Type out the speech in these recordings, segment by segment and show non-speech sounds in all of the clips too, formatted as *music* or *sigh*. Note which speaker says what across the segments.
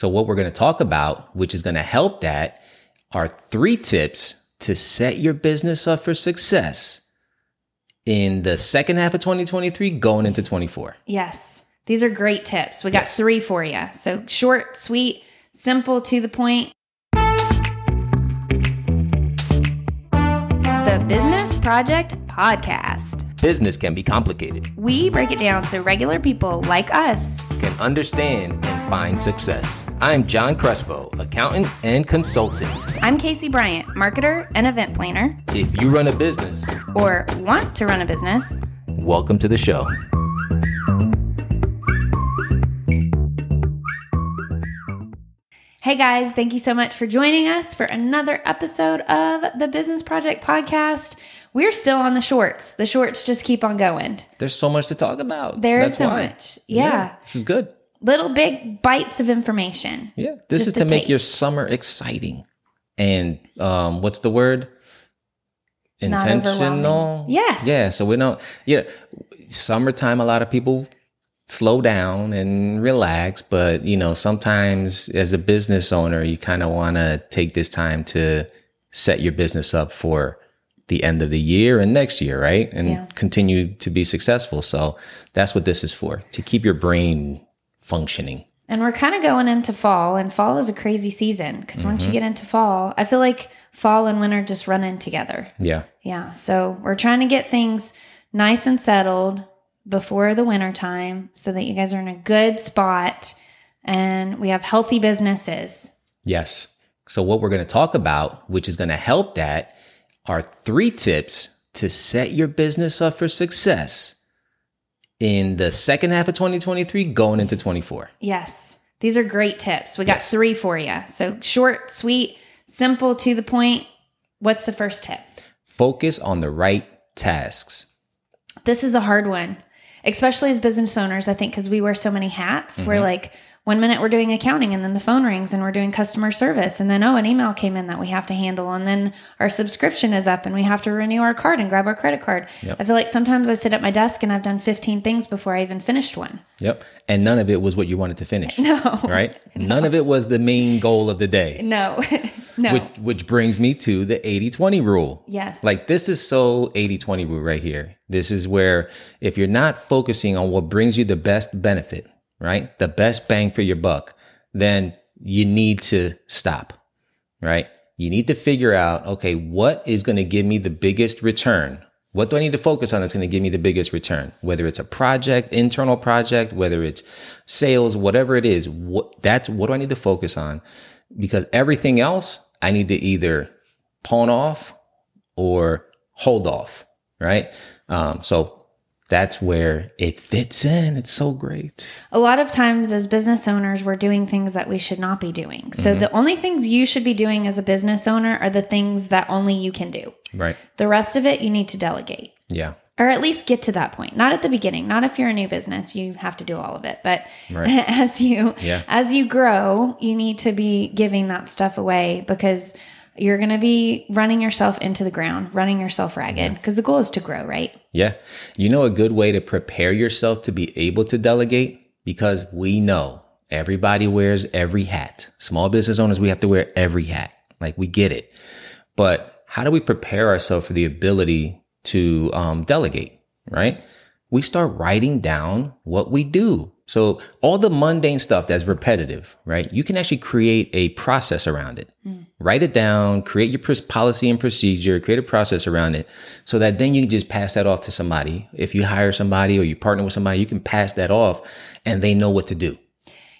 Speaker 1: So, what we're going to talk about, which is going to help that, are three tips to set your business up for success in the second half of 2023 going into 24.
Speaker 2: Yes. These are great tips. We got
Speaker 1: Yes.
Speaker 2: three for you. So short, sweet, simple, to the point. The Business Project Podcast.
Speaker 1: Business can be complicated,
Speaker 2: We break it down so regular people like us
Speaker 1: can understand and find success. I'm John Crespo, accountant and consultant.
Speaker 2: I'm Casey Bryant, marketer and event planner,
Speaker 1: If you run a business,
Speaker 2: or want to run a business.
Speaker 1: welcome to the show.
Speaker 2: Hey guys, thank you so much for joining us for another episode of the Business Project Podcast. We're still on the shorts. The shorts just keep on going.
Speaker 1: There's so much to talk about.
Speaker 2: There is so
Speaker 1: why.
Speaker 2: much. Yeah.
Speaker 1: Which is good.
Speaker 2: Little big bites of information.
Speaker 1: Yeah. This is
Speaker 2: a
Speaker 1: to make your summer exciting. And um, what's the word? Intentional.
Speaker 2: Yes.
Speaker 1: Yeah. So we don't, yeah. Summertime, a lot of people slow down and relax. But, you know, sometimes as a business owner, you kind of want to take this time to set your business up for the end of the year and next year, right? And
Speaker 2: Yeah.
Speaker 1: continue to be successful. So that's what this is for to keep your brain functioning.
Speaker 2: And we're kind of going into fall, and fall is a crazy season because once you mm-hmm. get into fall, I feel like fall and winter just run in together.
Speaker 1: Yeah.
Speaker 2: Yeah. So we're trying to get things nice and settled before the winter time so that you guys are in a good spot and we have healthy businesses.
Speaker 1: Yes. So, what we're going to talk about, which is going to help that, are three tips to set your business up for success in the second half of 2023 going into 24.
Speaker 2: Yes. These are great tips. We got
Speaker 1: Yes.
Speaker 2: three for you. So short, sweet, simple, to the point. What's the first tip?
Speaker 1: Focus on the right tasks.
Speaker 2: This is a hard one, especially as business owners, I think, because we wear so many hats. We're mm-hmm. like, one minute we're doing accounting and then the phone rings and we're doing customer service. And then, oh, an email came in that we have to handle. And then our subscription is up and we have to renew our card and grab our credit card. I feel like sometimes I sit at my desk and I've done 15 things before I even finished one.
Speaker 1: Yep. And none of it was what you wanted to finish. *laughs*
Speaker 2: No.
Speaker 1: Right? *laughs* None of it was the main goal of the day.
Speaker 2: No, *laughs* no.
Speaker 1: Which, which brings me to the 80 20 rule.
Speaker 2: Yes.
Speaker 1: Like this is so 80 20 rule right here. This is where if you're not focusing on what brings you the best benefit, right? The best bang for your buck, then you need to stop, right? You need to figure out, okay, what is going to give me the biggest return? What do I need to focus on that's going to give me the biggest return? Whether it's a project, internal project, whether it's sales, whatever it is, what that's what do I need to focus on? Because everything else I need to either pawn off or hold off, right? Um, so that's where it fits in. It's so great.
Speaker 2: a lot of times as business owners we're doing things that we should not be doing so mm-hmm. the only things you should be doing as a business owner are the things that only you can do
Speaker 1: Right.
Speaker 2: the rest of it you need to delegate
Speaker 1: Yeah.
Speaker 2: or at least get to that point not at the beginning not if you're a new business you have to do all of it but
Speaker 1: Right. *laughs*
Speaker 2: as you
Speaker 1: Yeah.
Speaker 2: as you grow you need to be giving that stuff away because you're going to be running yourself into the ground running yourself ragged because the goal is to grow right
Speaker 1: Yeah. You know, a good way to prepare yourself to be able to delegate because we know everybody wears every hat. Small business owners, we have to wear every hat. Like we get it. But how do we prepare ourselves for the ability to um, delegate? Right. We start writing down what we do. So all the mundane stuff that's repetitive, right? You can actually create a process around it. Hmm. Write it down, create your policy and procedure, create a process around it so that then you can just pass that off to somebody. If you hire somebody or you partner with somebody, you can pass that off and they know what to do.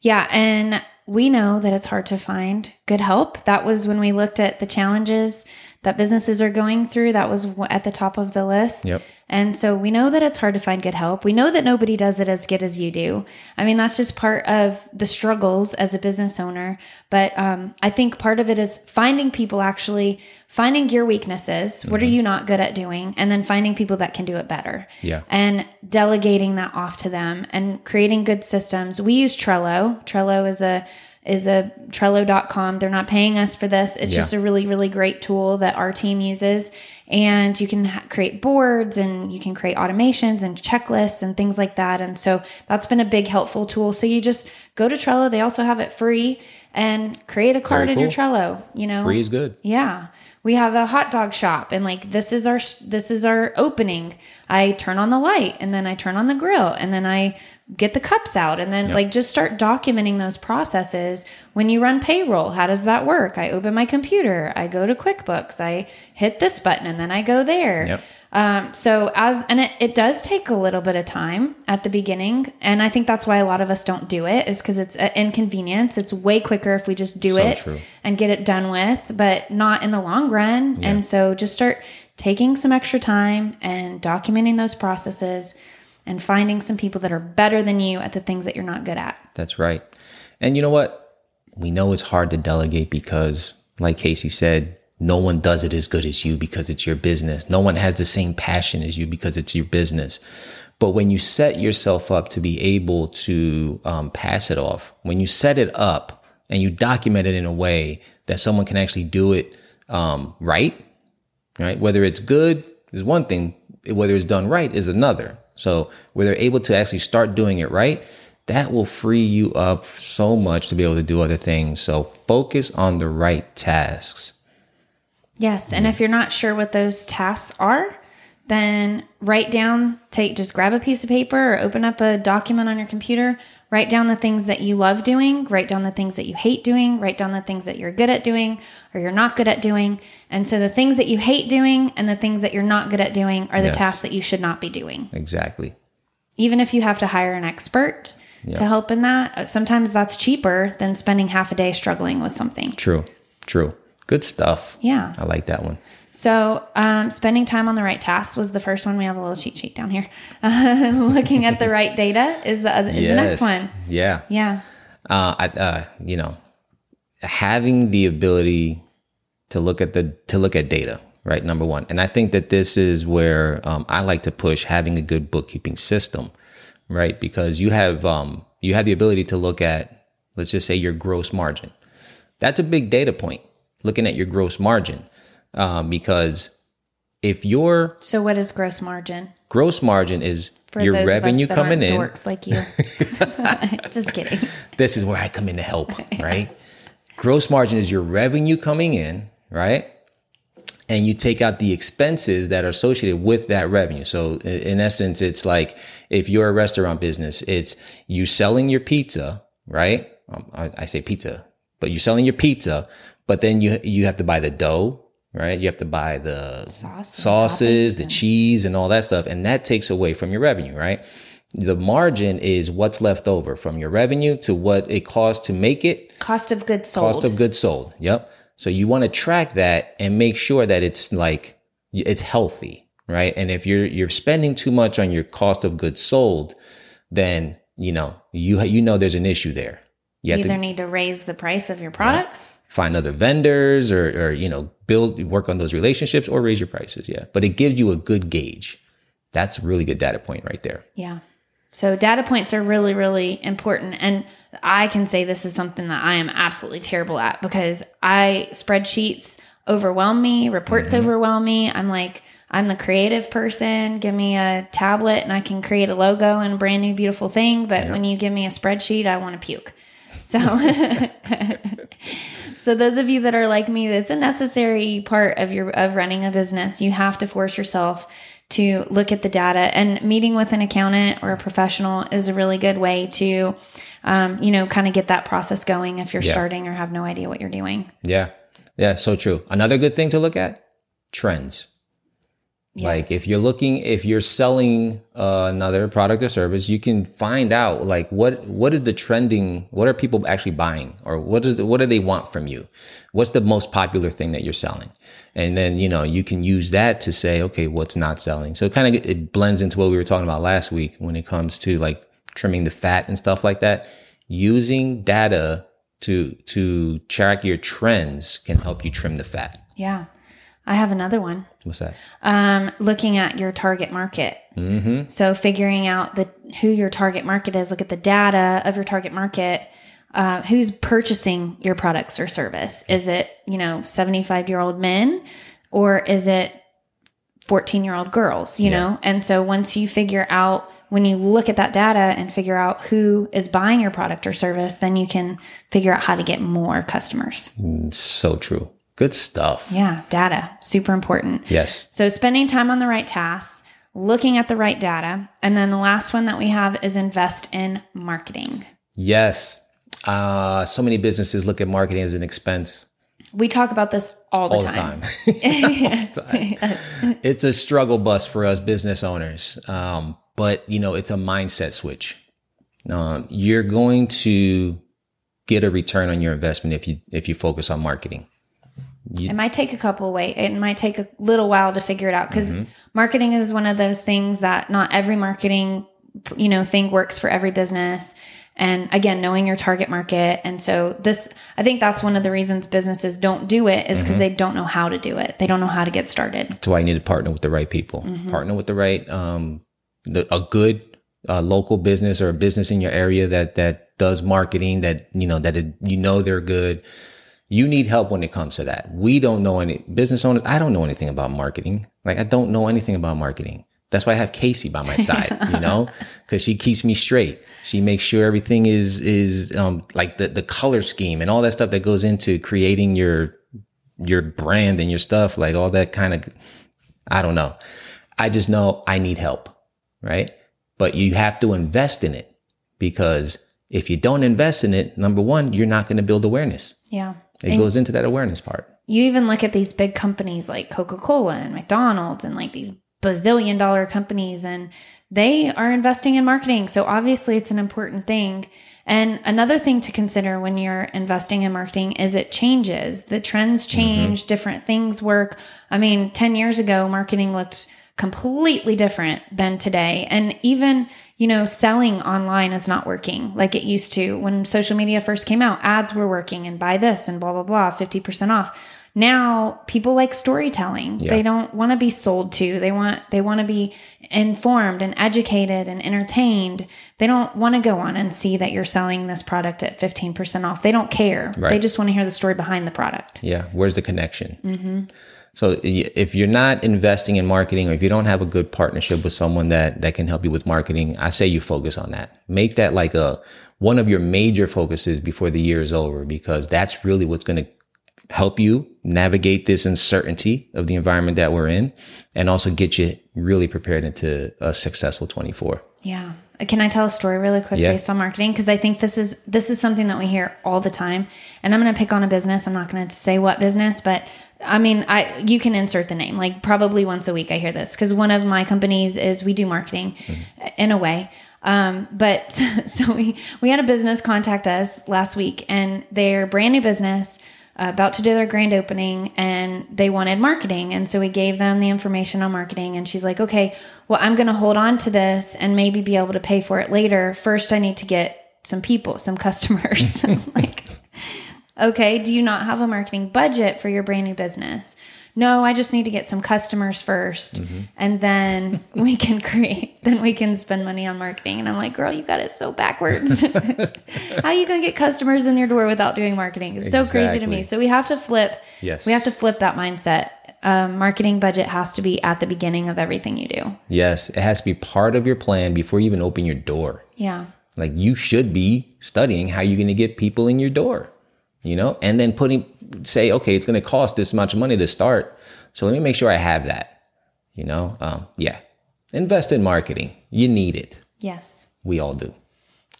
Speaker 2: Yeah, and we know that it's hard to find good help. That was when we looked at the challenges that businesses are going through. That was at the top of the list.
Speaker 1: Yep.
Speaker 2: And so we know that it's hard to find good help. We know that nobody does it as good as you do. I mean, that's just part of the struggles as a business owner. But um, I think part of it is finding people actually finding your weaknesses. What are you not good at doing? And then finding people that can do it better
Speaker 1: Yeah.
Speaker 2: and delegating that off to them and creating good systems. We use Trello. Trello is a is a Trello.com. They're not paying us for this. It's
Speaker 1: Yeah.
Speaker 2: just a really, really great tool that our team uses. And you can ha- create boards and you can create automations and checklists and things like that. And so that's been a big helpful tool. So you just go to Trello. They also have it free and create a card in your. Trello, you know,
Speaker 1: Free is good.
Speaker 2: yeah. We have a hot dog shop and like this is our this is our opening. I turn on the light and then I turn on the grill and then I get the cups out and then like just start documenting those processes. When you run payroll, how does that work? I open my computer, I go to QuickBooks, I hit this button and then I go there.
Speaker 1: Yep.
Speaker 2: Um, so as and it, it does take a little bit of time at the beginning, and I think that's why a lot of us don't do it is because it's an inconvenience. It's way quicker if we just do
Speaker 1: So
Speaker 2: it
Speaker 1: true.
Speaker 2: and get it done with, but not in the long run. And so just start taking some extra time and documenting those processes and finding some people that are better than you at the things that you're not good at.
Speaker 1: That's right. And you know what? We know it's hard to delegate because, like Casey said, no one does it as good as you because it's your business. No one has the same passion as you because it's your business. But when you set yourself up to be able to um, pass it off, when you set it up and you document it in a way that someone can actually do it um, right, right? Whether it's good is one thing, whether it's done right is another. So where they're able to actually start doing it right, that will free you up so much to be able to do other things. So focus on the right tasks.
Speaker 2: Yes. And if you're not sure what those tasks are, then write down, take, just grab a piece of paper or open up a document on your computer, write down the things that you love doing, write down the things that you hate doing, write down the things that you're good at doing or you're not good at doing. And so the things that you hate doing and the things that you're not good at doing are the
Speaker 1: Yes.
Speaker 2: tasks that you should not be doing.
Speaker 1: Exactly.
Speaker 2: Even if you have to hire an expert to help in that, uh, sometimes that's cheaper than spending half a day struggling with something.
Speaker 1: True. True. Good stuff.
Speaker 2: Yeah.
Speaker 1: I like that one.
Speaker 2: So, um, spending time on the right tasks was the first one. We have a little cheat sheet down here. Uh, *laughs* looking at the right data is the other, is the next one.
Speaker 1: Yeah.
Speaker 2: Yeah.
Speaker 1: uh, I, uh, you know, having the ability to look at the to look at data, right? Number one, and I think that this is where um, I like to push having a good bookkeeping system, right? Because you have um, you have the ability to look at, let's just say, your gross margin. That's a big data point. Looking at your gross margin, um, because if your
Speaker 2: So, what is gross margin
Speaker 1: gross margin is
Speaker 2: for
Speaker 1: your revenue
Speaker 2: of us that
Speaker 1: coming in,
Speaker 2: Dorks like you. *laughs* Just kidding.
Speaker 1: this is where I come in to help, right? Gross margin is your revenue coming in, right? And you take out the expenses that are associated with that revenue. So in essence, it's like if you're a restaurant business, it's you selling your pizza, right? Um, I, I say pizza, but you're selling your pizza, but then you you have to buy the dough, right? You have to buy the
Speaker 2: Sauce
Speaker 1: sauces, the
Speaker 2: and-
Speaker 1: cheese, and all that stuff, and that takes away from your revenue, right? The margin is what's left over from your revenue to what it costs to make it
Speaker 2: Cost of goods sold.
Speaker 1: cost of goods sold. Yep. So you want to track that and make sure that it's like it's healthy, right? And if you're you're spending too much on your cost of goods sold, then you know you you know there's an issue there. You
Speaker 2: you either
Speaker 1: to
Speaker 2: need to raise the price of your products.
Speaker 1: Find other vendors or or you know build work on those relationships or raise your prices. Yeah, but it gives you a good gauge. That's a really good data point right there.
Speaker 2: Yeah. So data points are really, really important. And I can say this is something that I am absolutely terrible at because I spreadsheets overwhelm me, reports mm-hmm. overwhelm me. I'm like, I'm the creative person. Give me a tablet and I can create a logo and a brand new beautiful thing. But when you give me a spreadsheet, I want to puke. So *laughs* So those of you that are like me, it's a necessary part of your of running a business. You have to force yourself to look at the data and meeting with an accountant or a professional is a really good way to um, you know kind of get that process going if you're
Speaker 1: Yeah.
Speaker 2: starting or have no idea what you're doing
Speaker 1: Yeah, yeah, so true. Another good thing to look at trends. Like if you're looking, if you're selling uh, another product or service, you can find out like what what is the trending, what are people actually buying, or what is the, what do they want from you? What's the most popular thing that you're selling? And then you know you can use that to say, okay, what's not selling. So it kind of it blends into what we were talking about last week when it comes to like trimming the fat and stuff like that. Using data to to track your trends can help you trim the fat.
Speaker 2: yeah i have another one
Speaker 1: What's that?
Speaker 2: um, looking at your target market. So figuring out the who your target market is. Look at the data of your target market. Uh, who's purchasing your products or service? Is it, you know, 75 year old men or is it 14 year old girls, you
Speaker 1: Yeah.
Speaker 2: know? And so once you figure out, when you look at that data and figure out who is buying your product or service, then you can figure out how to get more customers.
Speaker 1: So true. Good stuff.
Speaker 2: Yeah, data, super important.
Speaker 1: Yes.
Speaker 2: So spending time on the right tasks, looking at the right data, and then the last one that we have is invest in marketing.
Speaker 1: Yes. Uh, so many businesses look at marketing as an expense
Speaker 2: We talk about this all the
Speaker 1: all the
Speaker 2: time.
Speaker 1: time. *laughs* *laughs* *laughs* it's a struggle bus for us business owners. Um, but you know, it's a mindset switch. Um, you're going to get a return on your investment if you if you focus on marketing.
Speaker 2: It might take a couple wait. It might take a little while to figure it out because marketing is one of those things that not every marketing you know thing works for every business. And again, knowing your target market. And so this, I think that's one of the reasons businesses don't do it is because they don't know how to do it. They don't know how to get started.
Speaker 1: That's why you need to partner with the right people. Partner with the right, um, the, a good uh, local business or a business in your area that that does marketing. That you know that it, you know they're good. You need help when it comes to that. We don't know any business owners. I don't know anything about marketing. Like I don't know anything about marketing. That's why I have Casey by my side, *laughs* you know, because she keeps me straight. She makes sure everything is is um, like the the color scheme and all that stuff that goes into creating your your brand and your stuff, like all that kind of. I don't know. I just know I need help, right? But you have to invest in it because if you don't invest in it, number one, you're not going to build awareness.
Speaker 2: Yeah.
Speaker 1: It
Speaker 2: And-
Speaker 1: goes into that awareness part.
Speaker 2: you even look at these big companies like Coca Cola and McDonald's and like these bazillion dollar companies, and they are investing in marketing. So obviously, it's an important thing. And another thing to consider when you're investing in marketing is it changes. The trends mm-hmm. change, different things work. I mean, 10 years ago, marketing looked completely different than today. And even, you know, selling online is not working like it used to. When social media first came out, ads were working and buy this and blah, blah, blah, 50% off. Now people like storytelling.
Speaker 1: Yeah.
Speaker 2: They don't want to be sold to. They want they want to be informed and educated and entertained. They don't want to go on and see that you're selling this product at 15% off. They don't care. They just want to hear the story behind the product.
Speaker 1: Yeah. Where's the connection? Mm-hmm. So if you're not investing in marketing or if you don't have a good partnership with someone that, that can help you with marketing, I say you focus on that. Make that like a, one of your major focuses before the year is over, because that's really what's going to help you navigate this uncertainty of the environment that we're in and also get you really prepared into a successful 24.
Speaker 2: Yeah. Can I tell a story really quick
Speaker 1: Yeah.
Speaker 2: based on marketing? Because I think this is this is something that we hear all the time. And I'm going to pick on a business. I'm not going to say what business, but I mean, I you can insert the name. Like probably once a week, I hear this because one of my companies is we do marketing in a way. Um, but *laughs* so we we had a business contact us last week, and they're brand new business uh, about to do their grand opening and they wanted marketing. And so we gave them the information on marketing. And she's like, okay, well, I'm going to hold on to this and maybe be able to pay for it later. First, I need to get some people, some customers. *laughs* Like, okay, do you not have a marketing budget for your brand new business? No, I just need to get some customers 1st and then *laughs* we can create, then we can spend money on marketing. And I'm like, girl, you got it so backwards. *laughs* How you going to get customers in your door without doing marketing? It's so crazy to me. So we have to flip.
Speaker 1: Yes.
Speaker 2: We have to flip that mindset. Um, marketing budget has to be at the beginning of everything you do.
Speaker 1: Yes. It has to be part of your plan before you even open your door.
Speaker 2: Yeah.
Speaker 1: Like you should be studying how you're going to get people in your door, you know, and then putting, say, okay, it's going to cost this much money to start. So let me make sure I have that, you know? Um, yeah. Invest in marketing. You need it.
Speaker 2: Yes.
Speaker 1: We all do.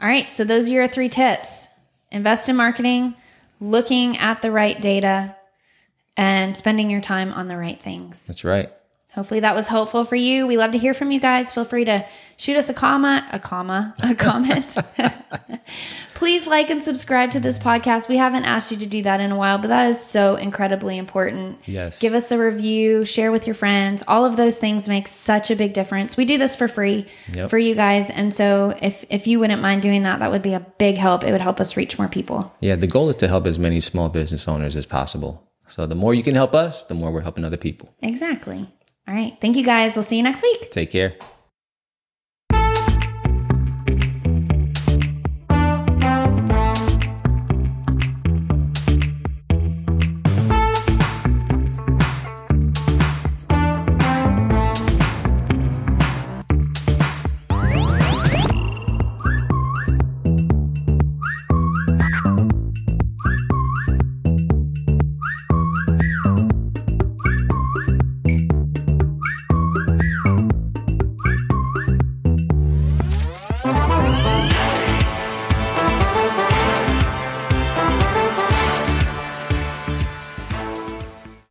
Speaker 2: All right. So those are your three tips invest in marketing, looking at the right data, and spending your time on the right things.
Speaker 1: That's right.
Speaker 2: Hopefully that was helpful for you. We love to hear from you guys. Feel free to shoot us a comma, a comma, a comment. *laughs* Please like and subscribe to this podcast. We haven't asked you to do that in a while, but that is so incredibly important.
Speaker 1: Yes.
Speaker 2: Give us a review, share with your friends. All of those things make such a big difference. We do this for free
Speaker 1: Yep.
Speaker 2: for you guys. And so if if you wouldn't mind doing that, that would be a big help. It would help us reach more people.
Speaker 1: Yeah. The goal is to help as many small business owners as possible. So the more you can help us, the more we're helping other people.
Speaker 2: Exactly. All right. Thank you guys. We'll see you next week.
Speaker 1: Take care.